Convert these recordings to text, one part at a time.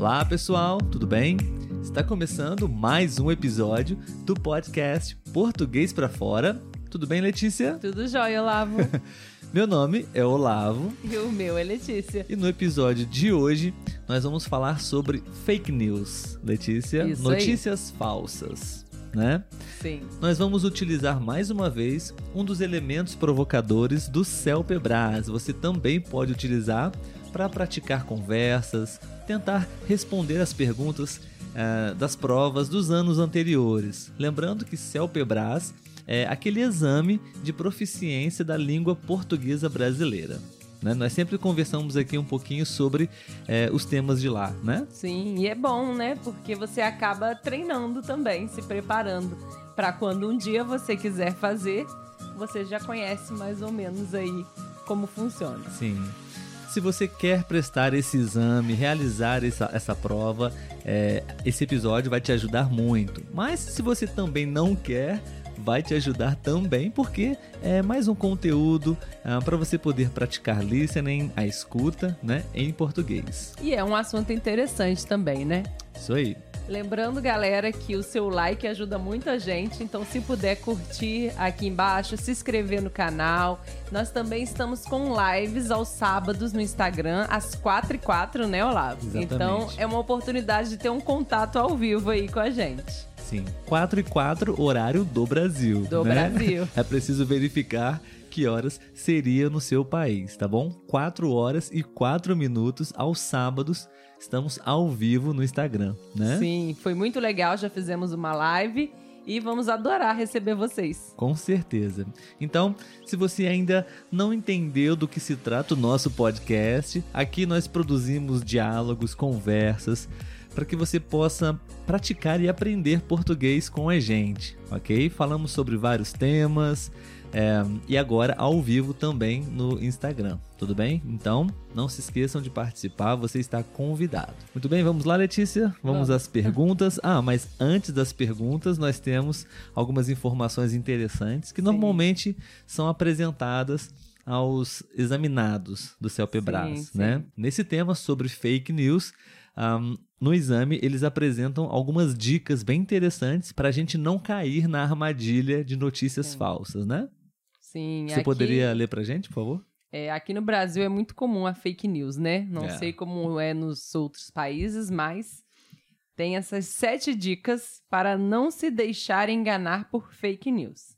Olá, pessoal, tudo bem? Está começando mais um episódio do podcast Português para Fora. Tudo bem, Letícia? Tudo jóia, Olavo. Meu nome é Olavo. E o meu é Letícia. E no episódio de hoje, nós vamos falar sobre fake news. Letícia, Isso notícias falsas, né? Sim. Nós vamos utilizar mais uma vez um dos elementos provocadores do CELPEBRAS. Você também pode utilizar para praticar conversas, tentar responder as perguntas eh, das provas dos anos anteriores. Lembrando que CELPEBRAS é aquele exame de proficiência da língua portuguesa brasileira. Né? Nós sempre conversamos aqui um pouquinho sobre eh, os temas de lá, né? Sim, e é bom, né? Porque você acaba treinando também, se preparando para quando um dia você quiser fazer, você já conhece mais ou menos aí como funciona. Sim. Se você quer prestar esse exame, realizar essa, essa prova, é, esse episódio vai te ajudar muito. Mas se você também não quer, vai te ajudar também, porque é mais um conteúdo ah, para você poder praticar listening, a escuta, né, em português. E é um assunto interessante também, né? Isso aí. Lembrando, galera, que o seu like ajuda muita gente, então se puder curtir aqui embaixo, se inscrever no canal. Nós também estamos com lives aos sábados no Instagram, às 4 e 4, né, Olavo? Exatamente. Então é uma oportunidade de ter um contato ao vivo aí com a gente. Sim. 4 e 4, horário do Brasil. Do né? Brasil. É preciso verificar que horas seria no seu país, tá bom? 4 horas e 4 minutos aos sábados. Estamos ao vivo no Instagram, né? Sim, foi muito legal, já fizemos uma live e vamos adorar receber vocês. Com certeza. Então, se você ainda não entendeu do que se trata o nosso podcast, aqui nós produzimos diálogos, conversas, para que você possa praticar e aprender português com a gente, ok? Falamos sobre vários temas é, e agora ao vivo também no Instagram, tudo bem? Então, não se esqueçam de participar, você está convidado. Muito bem, vamos lá, Letícia? Vamos, Vamos. às perguntas. Ah, mas antes das perguntas, nós temos algumas informações interessantes que Sim. normalmente são apresentadas aos examinados do CELPEBRAS, Sim, né? sim. Nesse tema sobre fake news, ahm, no exame eles apresentam algumas dicas bem interessantes para a gente não cair na armadilha de notícias Sim. falsas, né? Sim, Você aqui, poderia ler pra gente, por favor? é, aqui no Brasil é muito comum a fake news, né? Não É. sei como é nos outros países, mas tem essas sete dicas para não se deixar enganar por fake news.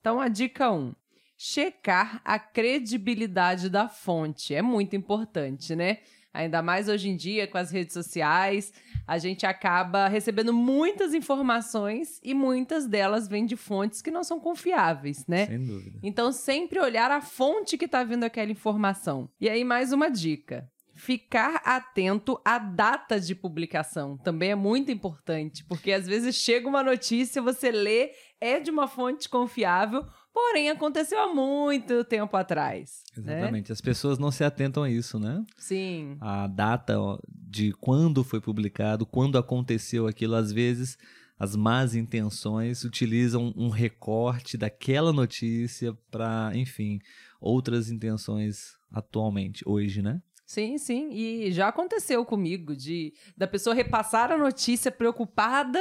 Então, a dica 1. Um, checar a credibilidade da fonte. É muito importante, né? Ainda mais hoje em dia com as redes sociais, a gente acaba recebendo muitas informações e muitas delas vêm de fontes que não são confiáveis, né? Sem dúvida. Então, sempre olhar a fonte que está vindo aquela informação. E aí, mais uma dica. Ficar atento à data de publicação também é muito importante, porque às vezes chega uma notícia, você lê, é de uma fonte confiável, porém aconteceu há muito tempo atrás. né? Exatamente. As pessoas não se atentam a isso, né? Sim, A data de quando foi publicado, quando aconteceu aquilo, às vezes as más intenções utilizam um recorte daquela notícia para, enfim, outras intenções atualmente, hoje, né? sim, sim. E já aconteceu comigo de da pessoa repassar a notícia preocupada.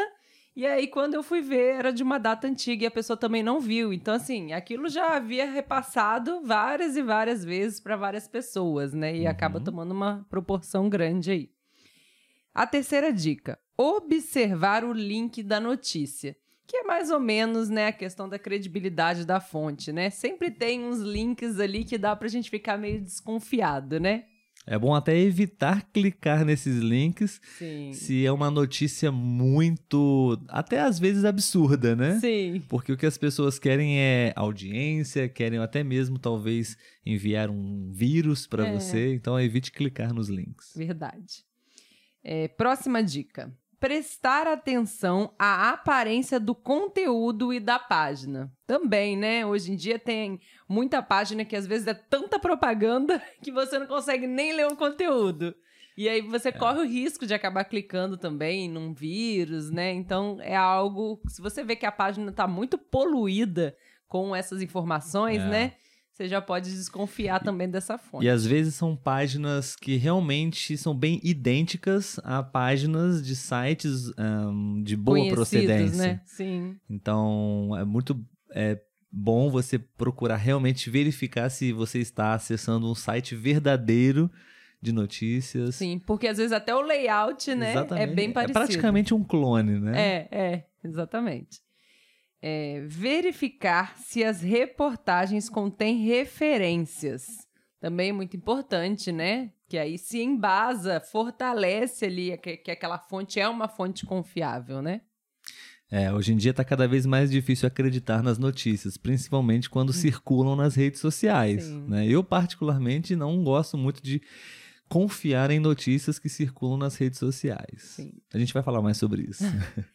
E aí, quando eu fui ver, era de uma data antiga e a pessoa também não viu. Então, assim, aquilo já havia repassado várias e várias vezes para várias pessoas, né? E Uhum. acaba tomando uma proporção grande aí. A terceira dica: observar o link da notícia. Que é mais ou menos, né, a questão da credibilidade da fonte, né? Sempre tem uns links ali que dá pra gente ficar meio desconfiado, né? É bom até evitar clicar nesses links Sim. se é uma notícia muito, até às vezes absurda, né? Sim. Porque o que as pessoas querem é audiência, querem até mesmo talvez enviar um vírus para É. você, então evite clicar nos links. Verdade. É, próxima dica. Prestar atenção à aparência do conteúdo e da página. Também, né? Hoje em dia tem muita página que às vezes é tanta propaganda que você não consegue nem ler o conteúdo. E aí você corre o risco de acabar clicando também num vírus, né? Então é algo. Se você vê que a página tá muito poluída com essas informações, É. né? Você já pode desconfiar também dessa fonte. E às vezes são páginas que realmente são bem idênticas a páginas de sites um, de boa Conhecidos, procedência. né? Sim. Então é muito é bom você procurar realmente verificar se você está acessando um site verdadeiro de notícias. Sim, porque às vezes até o layout, né, Exatamente. é bem parecido. É praticamente um clone, né? É, é, exatamente. É, verificar se as reportagens contêm referências. Também é muito importante, né? Que aí se embasa, fortalece ali que, que aquela fonte é uma fonte confiável, né? É, hoje em dia está cada vez mais difícil acreditar nas notícias, principalmente quando circulam nas redes sociais. Né? Eu, particularmente, não gosto muito de confiar em notícias que circulam nas redes sociais. Sim. A gente vai falar mais sobre isso.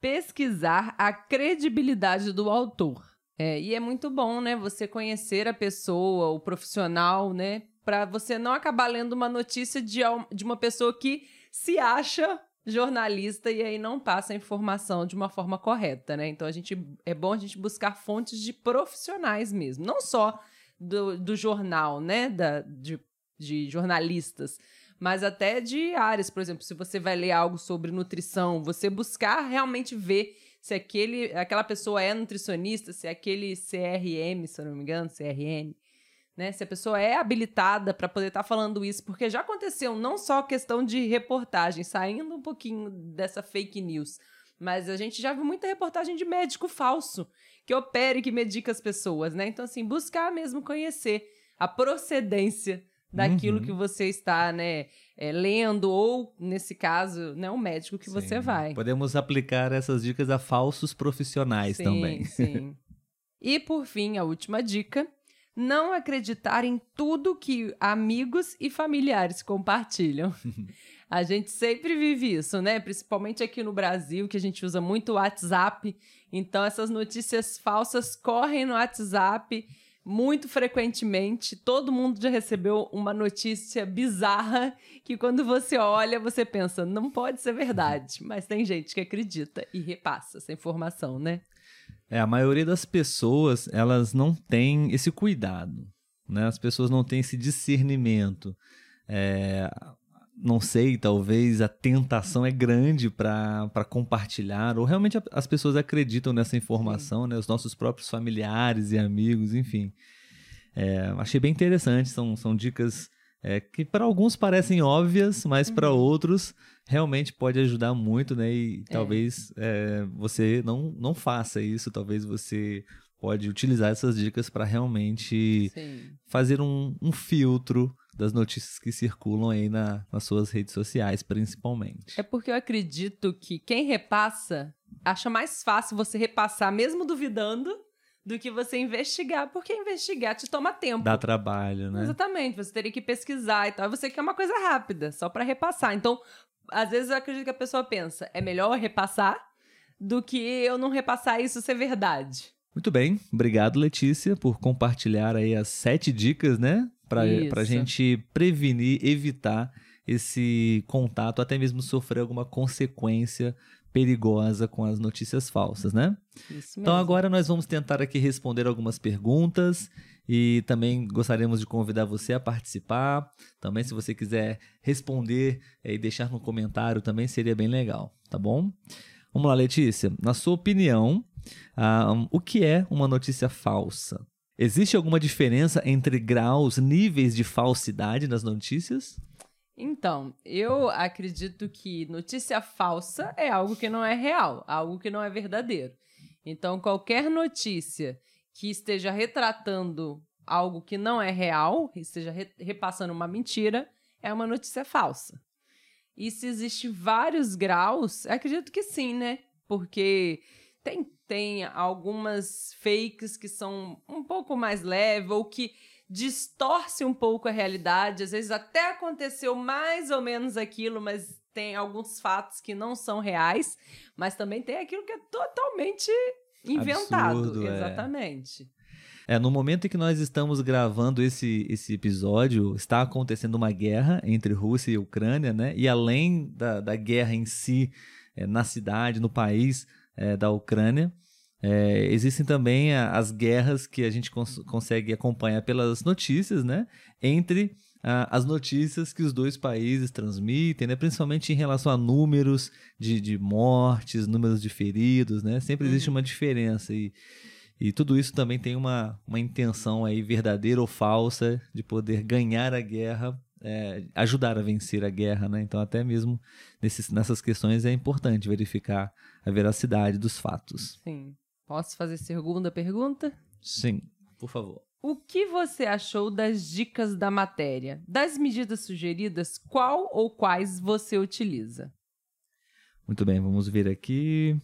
Pesquisar a credibilidade do autor. É, e é muito bom, né? Você conhecer a pessoa, o profissional, né? Para você não acabar lendo uma notícia de, de uma pessoa que se acha jornalista e aí não passa a informação de uma forma correta, né? Então a gente é bom a gente buscar fontes de profissionais mesmo, não só do, do jornal, né? Da, de, de jornalistas, mas até de áreas, por exemplo, se você vai ler algo sobre nutrição, você buscar realmente ver se aquele, aquela pessoa é nutricionista, se aquele CRM, se eu não me engano, CRN, né? Se a pessoa é habilitada para poder estar falando isso, porque já aconteceu não só questão de reportagem, saindo um pouquinho dessa fake news, mas a gente já viu muita reportagem de médico falso que opera e que medica as pessoas, né? Então assim, buscar mesmo conhecer a procedência daquilo Uhum. que você está, né, é, lendo ou nesse caso, né, o médico que você Sim. vai. Podemos aplicar essas dicas a falsos profissionais sim, também. Sim. e por fim, a última dica: não acreditar em tudo que amigos e familiares compartilham. a gente sempre vive isso, né? Principalmente aqui no Brasil, que a gente usa muito o WhatsApp. Então, essas notícias falsas correm no WhatsApp muito frequentemente. Todo mundo já recebeu uma notícia bizarra que, quando você olha, você pensa, não pode ser verdade. Mas tem gente que acredita e repassa essa informação, né? É, a maioria das pessoas, elas não tem esse cuidado, né? As pessoas não têm esse discernimento. É, não sei, talvez a tentação é grande para compartilhar, ou realmente as pessoas acreditam nessa informação, né? Os nossos próprios familiares e amigos, enfim. É, achei bem interessante, são, são dicas é, que para alguns parecem óbvias, mas para outros realmente pode ajudar muito, né? E talvez é, você não, não faça isso, talvez você pode utilizar essas dicas para realmente Sim. fazer um, um filtro das notícias que circulam aí na- nas suas redes sociais, principalmente. É porque eu acredito que quem repassa acha mais fácil você repassar, mesmo duvidando, do que você investigar, porque investigar te toma tempo. Dá trabalho, né? Exatamente, você teria que pesquisar e tal. Você quer uma coisa rápida, só pra repassar. Então, às vezes eu acredito que a pessoa pensa, é melhor repassar do que eu não repassar isso ser verdade. Muito bem, obrigado Letícia por compartilhar aí as sete dicas, né? Isso. pra gente prevenir, evitar esse contato, até mesmo sofrer alguma consequência perigosa com as notícias falsas, né? Isso Então agora nós vamos tentar aqui responder algumas perguntas e também gostaríamos de convidar você a participar. Também se você quiser responder eh, e deixar no comentário também seria bem legal, tá bom? Vamos lá, Letícia. Na sua opinião, ah, o que é uma notícia falsa? Existe alguma diferença entre graus, níveis de falsidade nas notícias? Então, eu acredito que notícia falsa é algo que não é real, algo que não é verdadeiro. Então, qualquer notícia que esteja retratando algo que não é real, esteja re- repassando uma mentira, é uma notícia falsa. E se existem vários graus, acredito que sim, né? Porque tem, tem algumas fakes que são um pouco mais leves ou que distorce um pouco a realidade. Às vezes até aconteceu mais ou menos aquilo, mas tem alguns fatos que não são reais. Mas também tem aquilo que é totalmente inventado. Absurdo, é. Exatamente. É, no momento em que nós estamos gravando esse, esse episódio, está acontecendo uma guerra entre Rússia e Ucrânia, né? E além da, da guerra em si, é, na cidade, no país é, da Ucrânia, É, existem também a, as guerras que a gente cons consegue acompanhar pelas notícias, né? Entre a, as notícias que os dois países transmitem, né? Principalmente em relação a números de, de mortes, números de feridos, né? Sempre existe uhum. uma diferença e, e tudo isso também tem uma, uma intenção aí verdadeira ou falsa de poder ganhar a guerra é, ajudar a vencer a guerra, né? Então, até mesmo nesses, nessas questões é importante verificar a veracidade dos fatos. Sim. Posso fazer segunda pergunta? Sim, por favor. O que você achou das dicas da matéria? Das medidas sugeridas, qual ou quais você utiliza? Muito bem, vamos ver aqui.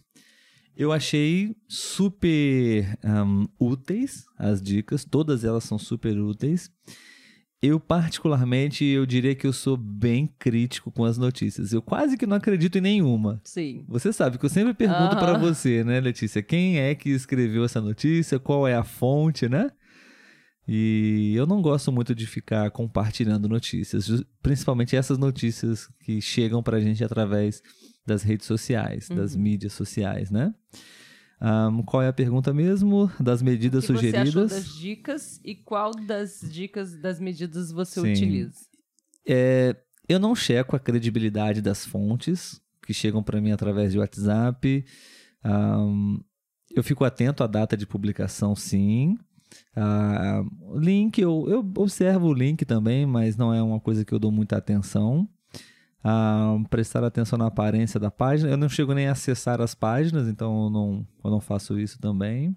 Eu achei super um, úteis as dicas, todas elas são super úteis. Eu, particularmente, eu diria que eu sou bem crítico com as notícias. Eu quase que não acredito em nenhuma. Sim. Você sabe que eu sempre pergunto para você, né, Letícia? Quem é que escreveu essa notícia? Qual é a fonte, né? E eu não gosto muito de ficar compartilhando notícias, principalmente essas notícias que chegam pra gente através das redes sociais, uhum. das mídias sociais, né? Um, qual é a pergunta mesmo? Das medidas o que sugeridas? Você achou das dicas e qual das dicas das medidas você Sim. utiliza? É, eu não checo a credibilidade das fontes que chegam para mim através de WhatsApp. Um, eu fico atento à data de publicação, sim. Uh, link, eu, eu observo o link também, mas não é uma coisa que eu dou muita atenção a prestar atenção na aparência da página. Eu não chego nem a acessar as páginas, então eu não, eu não faço isso também.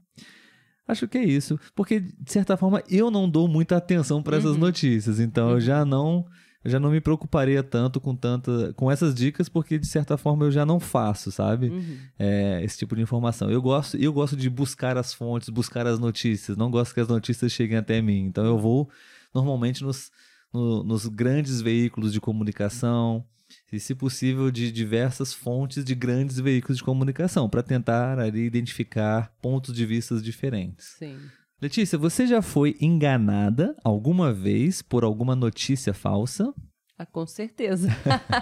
Acho que é isso, porque de certa forma eu não dou muita atenção para essas uhum. notícias, então uhum. eu já não eu já não me preocuparia tanto com tanta com essas dicas porque de certa forma eu já não faço sabe uhum. é, esse tipo de informação eu gosto eu gosto de buscar as fontes buscar as notícias não gosto que as notícias cheguem até mim então eu vou normalmente nos, no, nos grandes veículos de comunicação e, se possível, de diversas fontes de grandes veículos de comunicação, para tentar ali identificar pontos de vista diferentes. Sim. Letícia, você já foi enganada alguma vez por alguma notícia falsa? Ah, com certeza.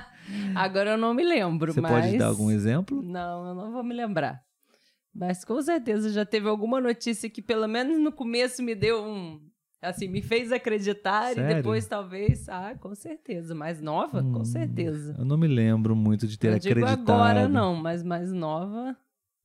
Agora eu não me lembro, você mas... pode dar algum exemplo? Não, eu não vou me lembrar. Mas com certeza já teve alguma notícia que pelo menos no começo me deu um Assim, me fez acreditar Sério? e depois talvez, ah, com certeza, mais nova, hum, com certeza. Eu não me lembro muito de ter acreditado. Digo agora não, mas mais nova.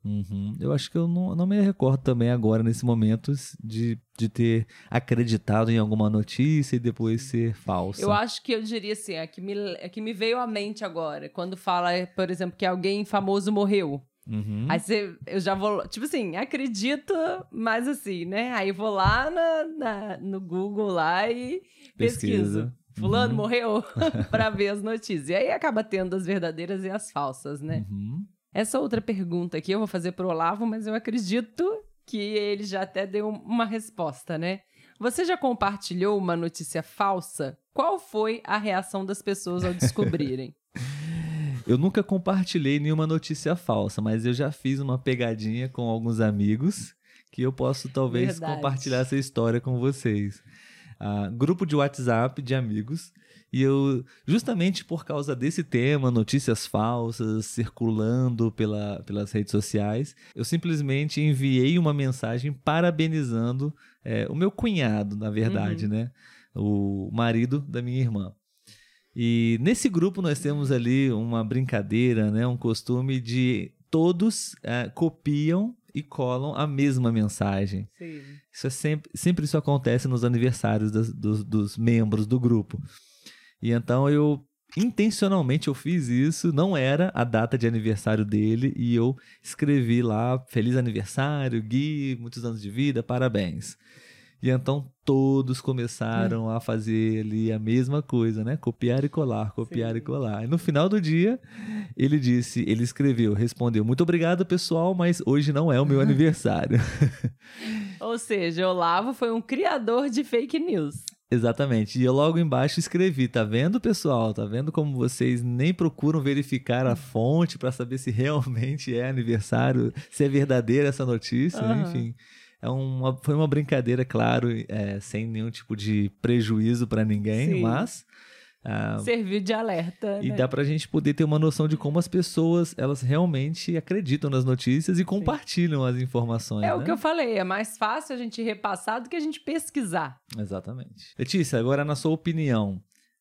Uhum. Eu acho que eu não, não me recordo também agora, nesse momento, de, de ter acreditado em alguma notícia e depois ser falsa. Eu acho que eu diria assim, a que me, a que me veio à mente agora, quando fala, por exemplo, que alguém famoso morreu. Uhum. Aí você, eu já vou, tipo assim, acredito, mas assim, né? Aí vou lá na, na no Google lá e pesquiso. Pesquisa. Fulano uhum. morreu para ver as notícias. E aí acaba tendo as verdadeiras e as falsas, né? Uhum. Essa outra pergunta aqui eu vou fazer pro Olavo, mas eu acredito que ele já até deu uma resposta, né? Você já compartilhou uma notícia falsa? Qual foi a reação das pessoas ao descobrirem? Eu nunca compartilhei nenhuma notícia falsa, mas eu já fiz uma pegadinha com alguns amigos que eu posso talvez Verdade. compartilhar essa história com vocês. Uh, grupo de WhatsApp de amigos. E eu, justamente por causa desse tema, notícias falsas circulando pela, pelas redes sociais, eu simplesmente enviei uma mensagem parabenizando é, o meu cunhado, na verdade, uhum. né? O marido da minha irmã. E nesse grupo nós temos ali uma brincadeira, né, um costume de todos uh, copiam e colam a mesma mensagem. Sim. Isso é sempre, sempre isso acontece nos aniversários das, dos, dos membros do grupo. E então eu intencionalmente eu fiz isso, não era a data de aniversário dele e eu escrevi lá feliz aniversário, Gui, muitos anos de vida, parabéns. E então todos começaram a fazer ali a mesma coisa, né? Copiar e colar, copiar Sim. e colar. E no final do dia, ele disse, ele escreveu, respondeu: "Muito obrigado, pessoal, mas hoje não é o meu aniversário". Ou seja, Olavo foi um criador de fake news. Exatamente. E eu logo embaixo escrevi: tá vendo, pessoal? Tá vendo como vocês nem procuram verificar a fonte para saber se realmente é aniversário, se é verdadeira essa notícia, uhum. enfim é uma, foi uma brincadeira, claro, é, sem nenhum tipo de prejuízo para ninguém, Sim. mas Ah, Serviu de alerta. e né? dá pra gente poder ter uma noção de como as pessoas elas realmente acreditam nas notícias e compartilham as informações. É né? o que eu falei, é mais fácil a gente repassar do que a gente pesquisar. Exatamente. Letícia, agora na sua opinião,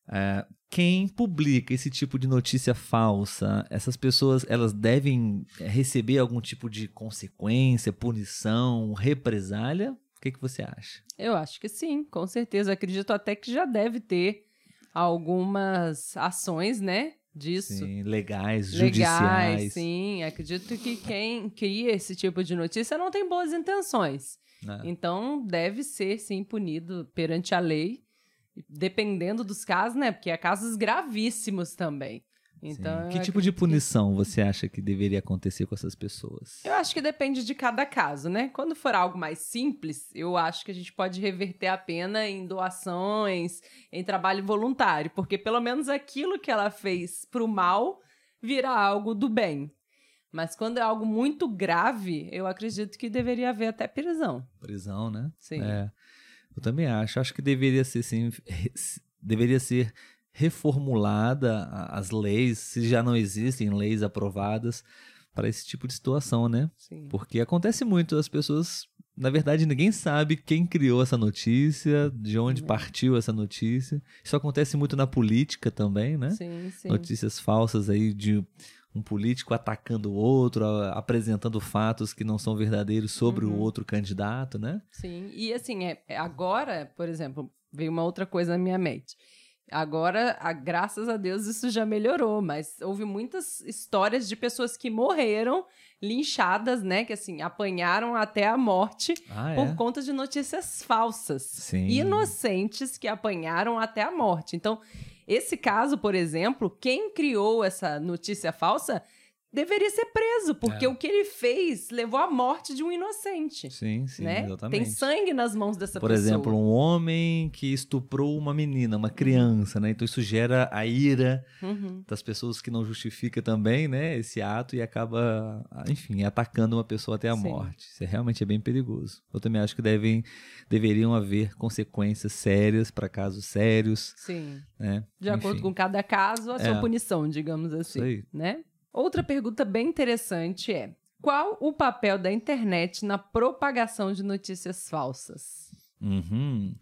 é, quem publica esse tipo de notícia falsa, essas pessoas elas devem receber algum tipo de consequência, punição, represália? O que, que você acha? Eu acho que sim, com certeza. Acredito até que já deve ter algumas ações, né? Disso. Sim, legais, Legais, judiciais. sim. Acredito que quem cria esse tipo de notícia não tem boas intenções. né? Então, deve ser, sim, punido perante a lei, dependendo dos casos, né? Porque há casos gravíssimos também. Então, que tipo de acredito que- punição você acha que deveria acontecer com essas pessoas? Eu acho que depende de cada caso, né? Quando for algo mais simples, eu acho que a gente pode reverter a pena em doações, em trabalho voluntário, porque pelo menos aquilo que ela fez pro mal vira algo do bem. Mas quando é algo muito grave, eu acredito que deveria haver até prisão. Prisão, né? Sim. É, eu também acho. Acho que deveria ser sim, deveria ser reformulada as leis, se já não existem leis aprovadas para esse tipo de situação, né? Sim. Porque acontece muito, as pessoas, na verdade, ninguém sabe quem criou essa notícia, de onde Uhum. partiu essa notícia. Isso acontece muito na política também, né? Sim, sim. Notícias falsas aí de um político atacando o outro, apresentando fatos que não são verdadeiros sobre Uhum. o outro candidato, né? Sim, e assim, é, é agora, por exemplo, veio uma outra coisa na minha mente. Agora, a- graças a Deus, isso já melhorou, mas houve muitas histórias de pessoas que morreram linchadas, né? Que assim, apanharam até a morte Ah, por é? conta de notícias falsas. Sim. Inocentes que apanharam até a morte. Então, esse caso, por exemplo, quem criou essa notícia falsa deveria ser preso, porque É. o que ele fez levou à morte de um inocente Sim, sim, né? exatamente. Tem sangue nas mãos dessa Por pessoa. exemplo, um homem que estuprou uma menina, uma criança, né? Então isso gera a ira Uhum. das pessoas que não justifica também, né, esse ato e acaba, enfim, atacando uma pessoa até a Sim. morte. Isso é, realmente é bem perigoso. Eu também acho que devem, deveriam haver consequências sérias para casos sérios, Sim. né? De acordo Enfim, com cada caso, a sua É. punição, digamos assim. Isso aí. Né? Outra pergunta bem interessante é: qual o papel da internet na propagação de notícias falsas? Uhum.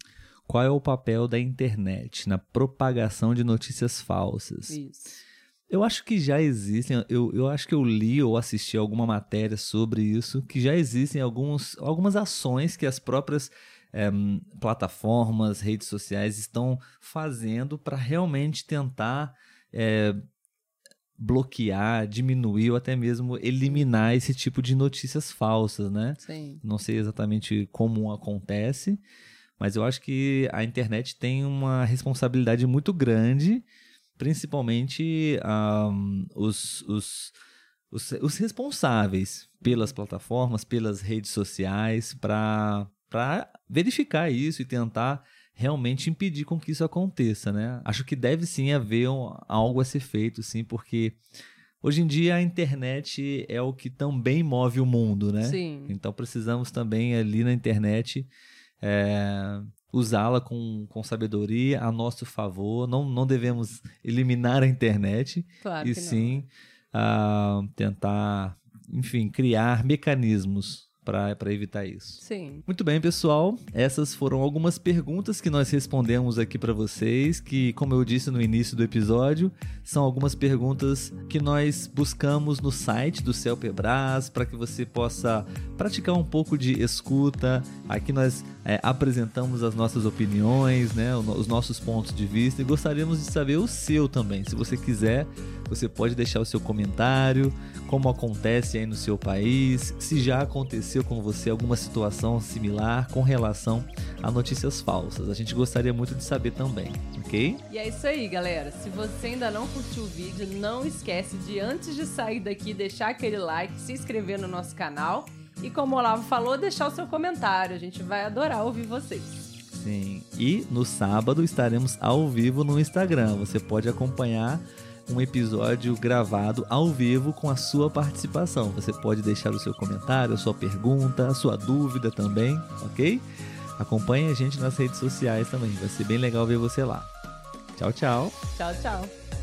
Qual é o papel da internet na propagação de notícias falsas? Isso. Eu acho que já existem, eu, eu acho que eu li ou assisti alguma matéria sobre isso, que já existem alguns, algumas ações que as próprias em, plataformas, redes sociais estão fazendo para realmente tentar é, bloquear, diminuir ou até mesmo eliminar esse tipo de notícias falsas, né? Sim. Não sei exatamente como acontece, mas eu acho que a internet tem uma responsabilidade muito grande, principalmente ahm, os, os, os, os responsáveis pelas plataformas, pelas redes sociais, para verificar isso e tentar realmente impedir com que isso aconteça, né? Acho que deve sim haver um- algo a ser feito, sim, porque hoje em dia a internet é o que também move o mundo, né? Sim. Então precisamos também ali na internet é, usá-la com, com sabedoria a nosso favor. Não, não devemos eliminar a internet Claro e sim ah, tentar, enfim, criar mecanismos para evitar isso. Sim. Muito bem, pessoal. Essas foram algumas perguntas que nós respondemos aqui para vocês, que, como eu disse no início do episódio, são algumas perguntas que nós buscamos no site do Celpebras para que você possa praticar um pouco de escuta. Aqui nós é, apresentamos as nossas opiniões, né, os nossos pontos de vista e gostaríamos de saber o seu também. Se você quiser, você pode deixar o seu comentário, como acontece aí no seu país, se já aconteceu com você alguma situação similar com relação a notícias falsas. A gente gostaria muito de saber também, ok? E é isso aí, galera. Se você ainda não curtiu o vídeo, não esquece de, antes de sair daqui, deixar aquele like, se inscrever no nosso canal e, como o Olavo falou, deixar o seu comentário. A gente vai adorar ouvir vocês. Sim. E no sábado estaremos ao vivo no Instagram. Você pode acompanhar um episódio gravado ao vivo com a sua participação. Você pode deixar o seu comentário, a sua pergunta, a sua dúvida também, ok? Acompanhe a gente nas redes sociais também. Vai ser bem legal ver você lá. Tchau, tchau. Tchau, tchau.